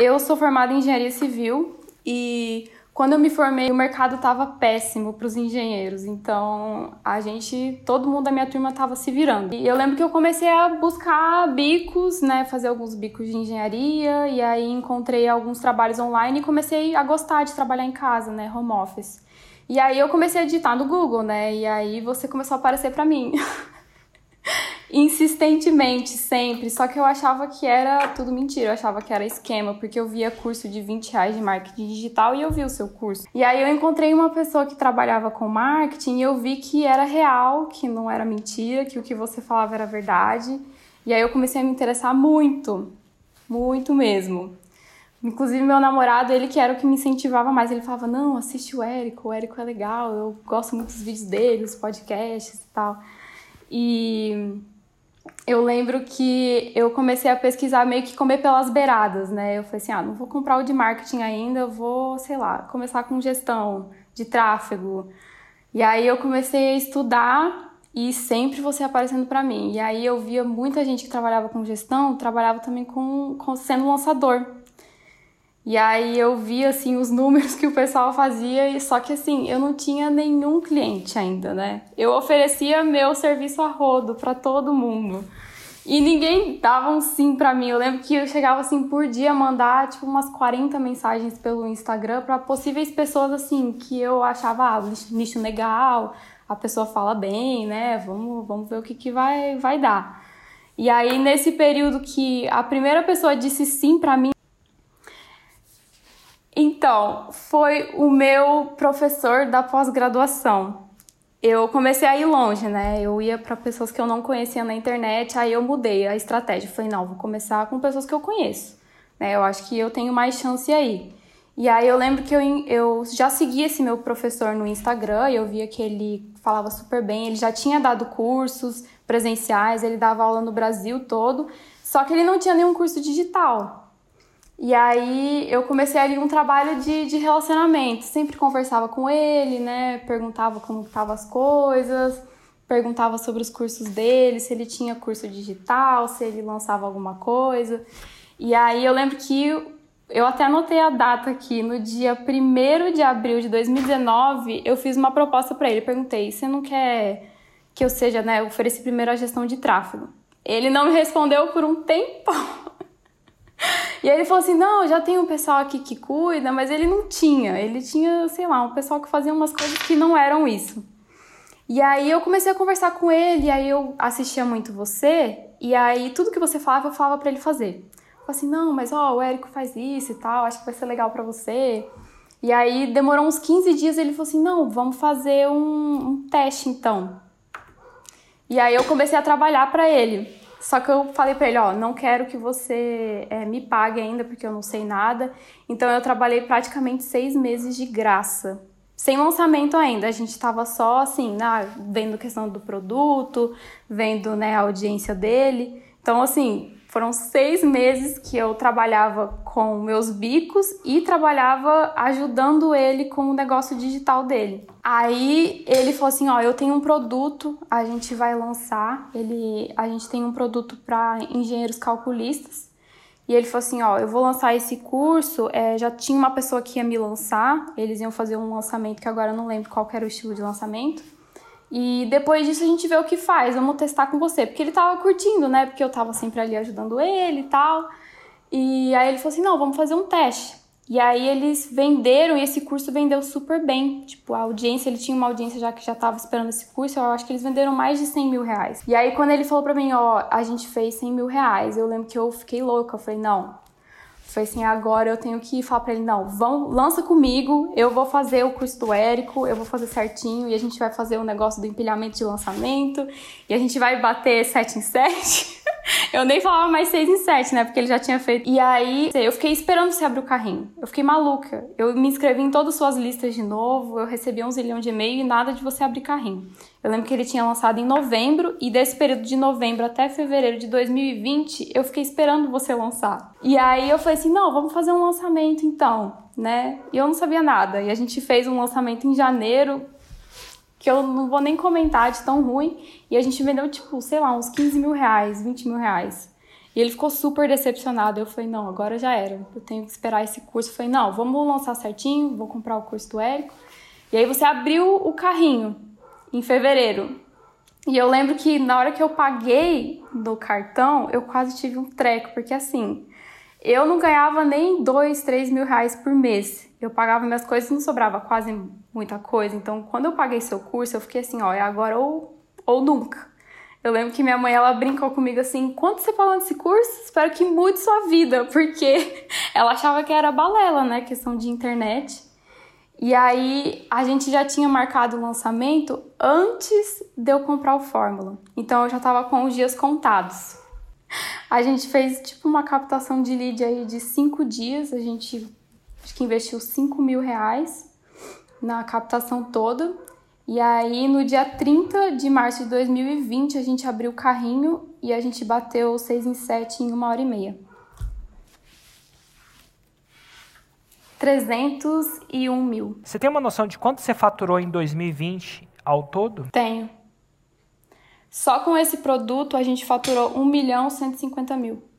Eu sou formada em engenharia civil e quando eu me formei, o mercado estava péssimo para os engenheiros, então a gente, todo mundo da minha turma estava se virando. E eu lembro que eu comecei a buscar bicos, né, fazer alguns bicos de engenharia, e aí encontrei alguns trabalhos online e comecei a gostar de trabalhar em casa, né, home office. E aí eu comecei a digitar no Google, né, e aí você começou a aparecer para mim. insistentemente, sempre. Só que eu achava que era tudo mentira, eu achava que era esquema, porque eu via curso de 20 reais de marketing digital e eu vi o seu curso. E aí eu encontrei uma pessoa que trabalhava com marketing e eu vi que era real, que não era mentira, que o que você falava era verdade. E aí eu comecei a me interessar muito, muito mesmo. Inclusive, meu namorado, ele que era o que me incentivava mais. Ele falava: Não, assiste o Érico, o Érico é legal, eu gosto muito dos vídeos dele, os podcasts e tal. E eu lembro que eu comecei a pesquisar meio que comer pelas beiradas, né? Eu falei assim, ah, não vou comprar o de marketing ainda, eu vou, sei lá, começar com gestão de tráfego. E aí eu comecei a estudar e sempre você aparecendo para mim. E aí eu via muita gente que trabalhava com gestão, trabalhava também com, com sendo lançador. E aí eu via assim os números que o pessoal fazia, e só que assim, eu não tinha nenhum cliente ainda, né? Eu oferecia meu serviço a rodo para todo mundo. E ninguém dava um sim para mim. Eu lembro que eu chegava assim por dia mandar tipo umas 40 mensagens pelo Instagram para possíveis pessoas assim que eu achava ah, nicho legal, a pessoa fala bem, né? Vamos, vamos ver o que, que vai, vai dar. E aí nesse período que a primeira pessoa disse sim para mim, então, foi o meu professor da pós-graduação. Eu comecei a ir longe, né? Eu ia para pessoas que eu não conhecia na internet, aí eu mudei a estratégia. Falei, não, vou começar com pessoas que eu conheço. Né? Eu acho que eu tenho mais chance aí. E aí eu lembro que eu, eu já seguia esse meu professor no Instagram eu via que ele falava super bem, ele já tinha dado cursos presenciais, ele dava aula no Brasil todo, só que ele não tinha nenhum curso digital. E aí eu comecei ali um trabalho de, de relacionamento. Sempre conversava com ele, né? Perguntava como estavam as coisas, perguntava sobre os cursos dele, se ele tinha curso digital, se ele lançava alguma coisa. E aí eu lembro que eu até anotei a data aqui, no dia 1 de abril de 2019, eu fiz uma proposta para ele. Perguntei: você não quer que eu seja, né? Eu ofereci primeiro a gestão de tráfego. Ele não me respondeu por um tempão. E aí ele falou assim: não, já tem um pessoal aqui que cuida, mas ele não tinha. Ele tinha, sei lá, um pessoal que fazia umas coisas que não eram isso. E aí eu comecei a conversar com ele, aí eu assistia muito você, e aí tudo que você falava, eu falava para ele fazer. Eu falei assim: não, mas ó, o Érico faz isso e tal, acho que vai ser legal para você. E aí demorou uns 15 dias, ele falou assim: não, vamos fazer um, um teste então. E aí eu comecei a trabalhar para ele. Só que eu falei para ele, ó, não quero que você é, me pague ainda porque eu não sei nada. Então eu trabalhei praticamente seis meses de graça. Sem lançamento ainda, a gente estava só assim, na, vendo questão do produto, vendo né, a audiência dele. Então, assim, foram seis meses que eu trabalhava com meus bicos e trabalhava ajudando ele com o negócio digital dele. Aí ele falou assim: Ó, eu tenho um produto, a gente vai lançar. Ele, a gente tem um produto para engenheiros calculistas. E ele falou assim: Ó, eu vou lançar esse curso. É, já tinha uma pessoa que ia me lançar, eles iam fazer um lançamento que agora eu não lembro qual era o estilo de lançamento. E depois disso a gente vê o que faz. Vamos testar com você. Porque ele tava curtindo, né? Porque eu tava sempre ali ajudando ele e tal. E aí ele falou assim: não, vamos fazer um teste. E aí eles venderam e esse curso vendeu super bem. Tipo, a audiência, ele tinha uma audiência já que já tava esperando esse curso, eu acho que eles venderam mais de 100 mil reais. E aí quando ele falou pra mim, ó, a gente fez 100 mil reais, eu lembro que eu fiquei louca. Eu falei, não, foi assim, agora eu tenho que falar para ele, não, vão, lança comigo, eu vou fazer o curso do Érico, eu vou fazer certinho e a gente vai fazer o um negócio do empilhamento de lançamento e a gente vai bater 7 em 7. eu nem falava mais 6 em 7, né? Porque ele já tinha feito. E aí, eu fiquei esperando você abrir o carrinho. Eu fiquei maluca. Eu me inscrevi em todas as suas listas de novo, eu recebi um zilhão de e-mail e nada de você abrir carrinho. Eu lembro que ele tinha lançado em novembro e desse período de novembro até fevereiro de 2020, eu fiquei esperando você lançar. E aí eu falei assim: "Não, vamos fazer um lançamento então", né? E eu não sabia nada. E a gente fez um lançamento em janeiro que eu não vou nem comentar de tão ruim. E a gente vendeu, tipo, sei lá, uns 15 mil reais, 20 mil reais. E ele ficou super decepcionado. Eu falei, não, agora já era. Eu tenho que esperar esse curso. Eu falei, não, vamos lançar certinho, vou comprar o curso do Érico. E aí você abriu o carrinho em fevereiro. E eu lembro que na hora que eu paguei no cartão, eu quase tive um treco, porque assim, eu não ganhava nem dois, três mil reais por mês. Eu pagava minhas coisas não sobrava quase muita coisa. Então, quando eu paguei seu curso, eu fiquei assim, ó, é agora ou, ou nunca. Eu lembro que minha mãe, ela brincou comigo assim, quanto você pagou nesse curso? Espero que mude sua vida, porque ela achava que era balela, né, questão de internet. E aí, a gente já tinha marcado o lançamento antes de eu comprar o Fórmula. Então, eu já tava com os dias contados. A gente fez, tipo, uma captação de lead aí de cinco dias. A gente, acho que investiu 5 mil reais na captação toda. E aí, no dia 30 de março de 2020, a gente abriu o carrinho e a gente bateu 6 em 7 em uma hora e meia. 301 mil. Você tem uma noção de quanto você faturou em 2020 ao todo? Tenho. Só com esse produto a gente faturou 1 milhão 150 mil.